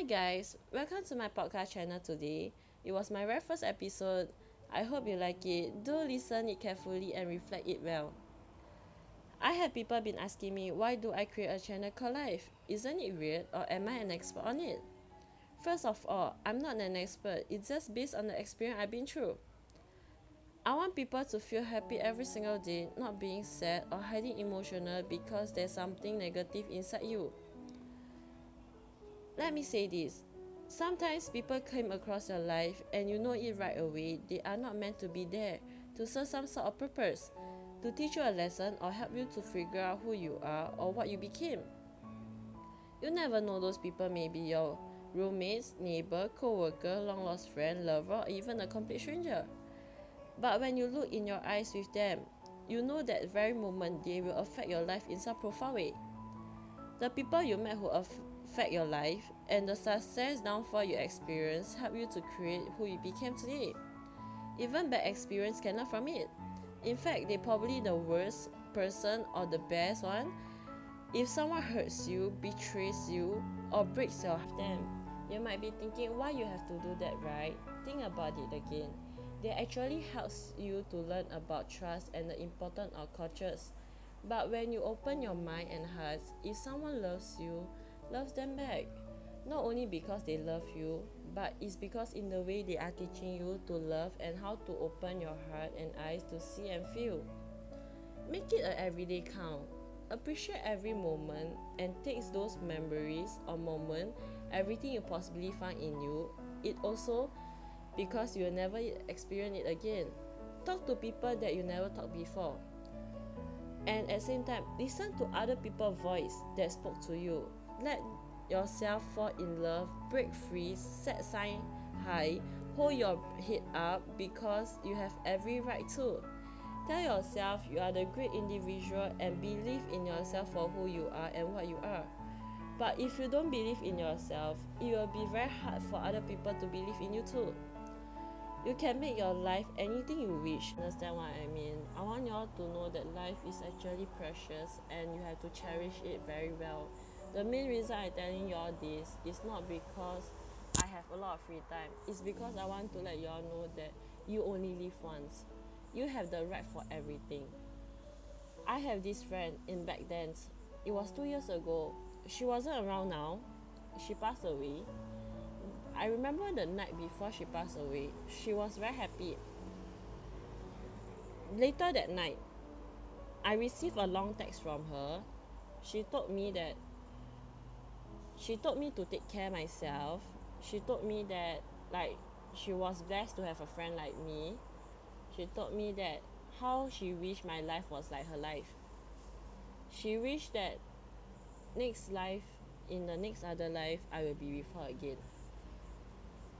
Hi guys, welcome to my podcast channel today. It was my very first episode. I hope you like it. Do listen it carefully and reflect it well. I have people been asking me why do I create a channel called Life? Isn't it weird or am I an expert on it? First of all, I'm not an expert. It's just based on the experience I've been through. I want people to feel happy every single day, not being sad or hiding emotional because there's something negative inside you. Let me say this. Sometimes people come across your life and you know it right away. They are not meant to be there to serve some sort of purpose, to teach you a lesson or help you to figure out who you are or what you became. You never know those people may be your roommates, neighbor, co-worker, long lost friend, lover, or even a complete stranger. But when you look in your eyes with them, you know that very moment they will affect your life in some profound way. The people you met who affect your life and the success downfall you experience help you to create who you became today. Even bad experience can learn from it. In fact, they probably the worst person or the best one. If someone hurts you, betrays you, or breaks your heart, you might be thinking why you have to do that, right? Think about it again they actually helps you to learn about trust and the importance of cultures but when you open your mind and heart if someone loves you loves them back not only because they love you but it's because in the way they are teaching you to love and how to open your heart and eyes to see and feel make it an everyday count appreciate every moment and takes those memories or moment everything you possibly find in you it also because you will never experience it again. Talk to people that you never talked before. And at the same time, listen to other people's voice that spoke to you. Let yourself fall in love, break free, set sign high, hold your head up because you have every right to. Tell yourself you are the great individual and believe in yourself for who you are and what you are. But if you don't believe in yourself, it will be very hard for other people to believe in you too. You can make your life anything you wish. Understand what I mean? I want y'all to know that life is actually precious and you have to cherish it very well. The main reason I'm telling y'all this is not because I have a lot of free time. It's because I want to let y'all know that you only live once. You have the right for everything. I have this friend in back then. It was two years ago. She wasn't around now. She passed away I remember the night before she passed away, she was very happy. Later that night, I received a long text from her. She told me that she told me to take care myself. She told me that like she was blessed to have a friend like me. She told me that how she wished my life was like her life. She wished that next life in the next other life I will be with her again.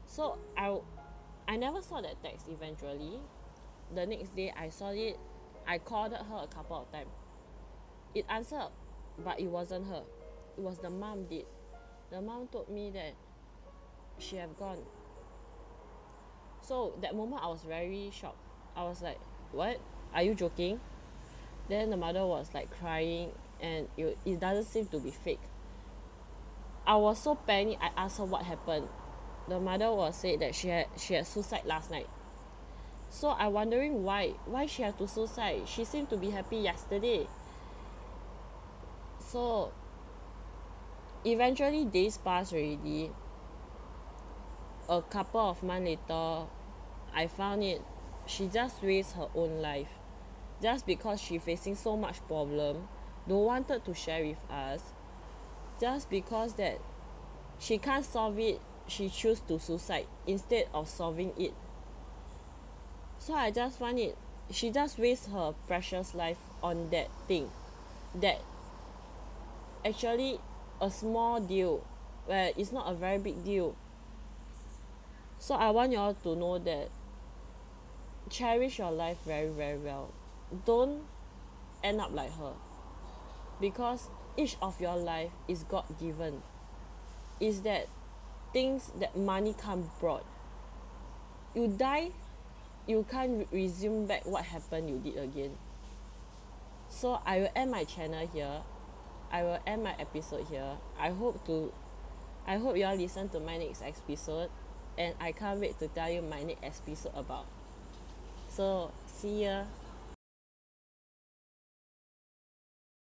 So I I never saw that text eventually. The next day I saw it. I called her a couple of times. It answered, but it wasn't her. It was the mom did. The mom told me that she have gone. So that moment I was very shocked. I was like, What? Are you joking? Then the mother was like crying and it, it doesn't seem to be fake. I was so panicked I asked her what happened the mother was said that she had she had suicide last night so I wondering why why she had to suicide she seemed to be happy yesterday so eventually days passed already. A couple of months later I found it she just waste her own life. Just because she facing so much problem don't wanted to share with us. Just because that she can't solve it she choose to suicide instead of solving it. So I just find it she just waste her precious life on that thing. That actually a small deal where it's not a very big deal. So I want y'all to know that cherish your life very very well. Don't end up like her. Because each of your life is God given. Is that things that money can't brought. You die you can't resume back what happened you did again. So I will end my channel here I will end my episode here. I hope to I hope you all listen to my next episode and I can't wait to tell you my next episode about. So see ya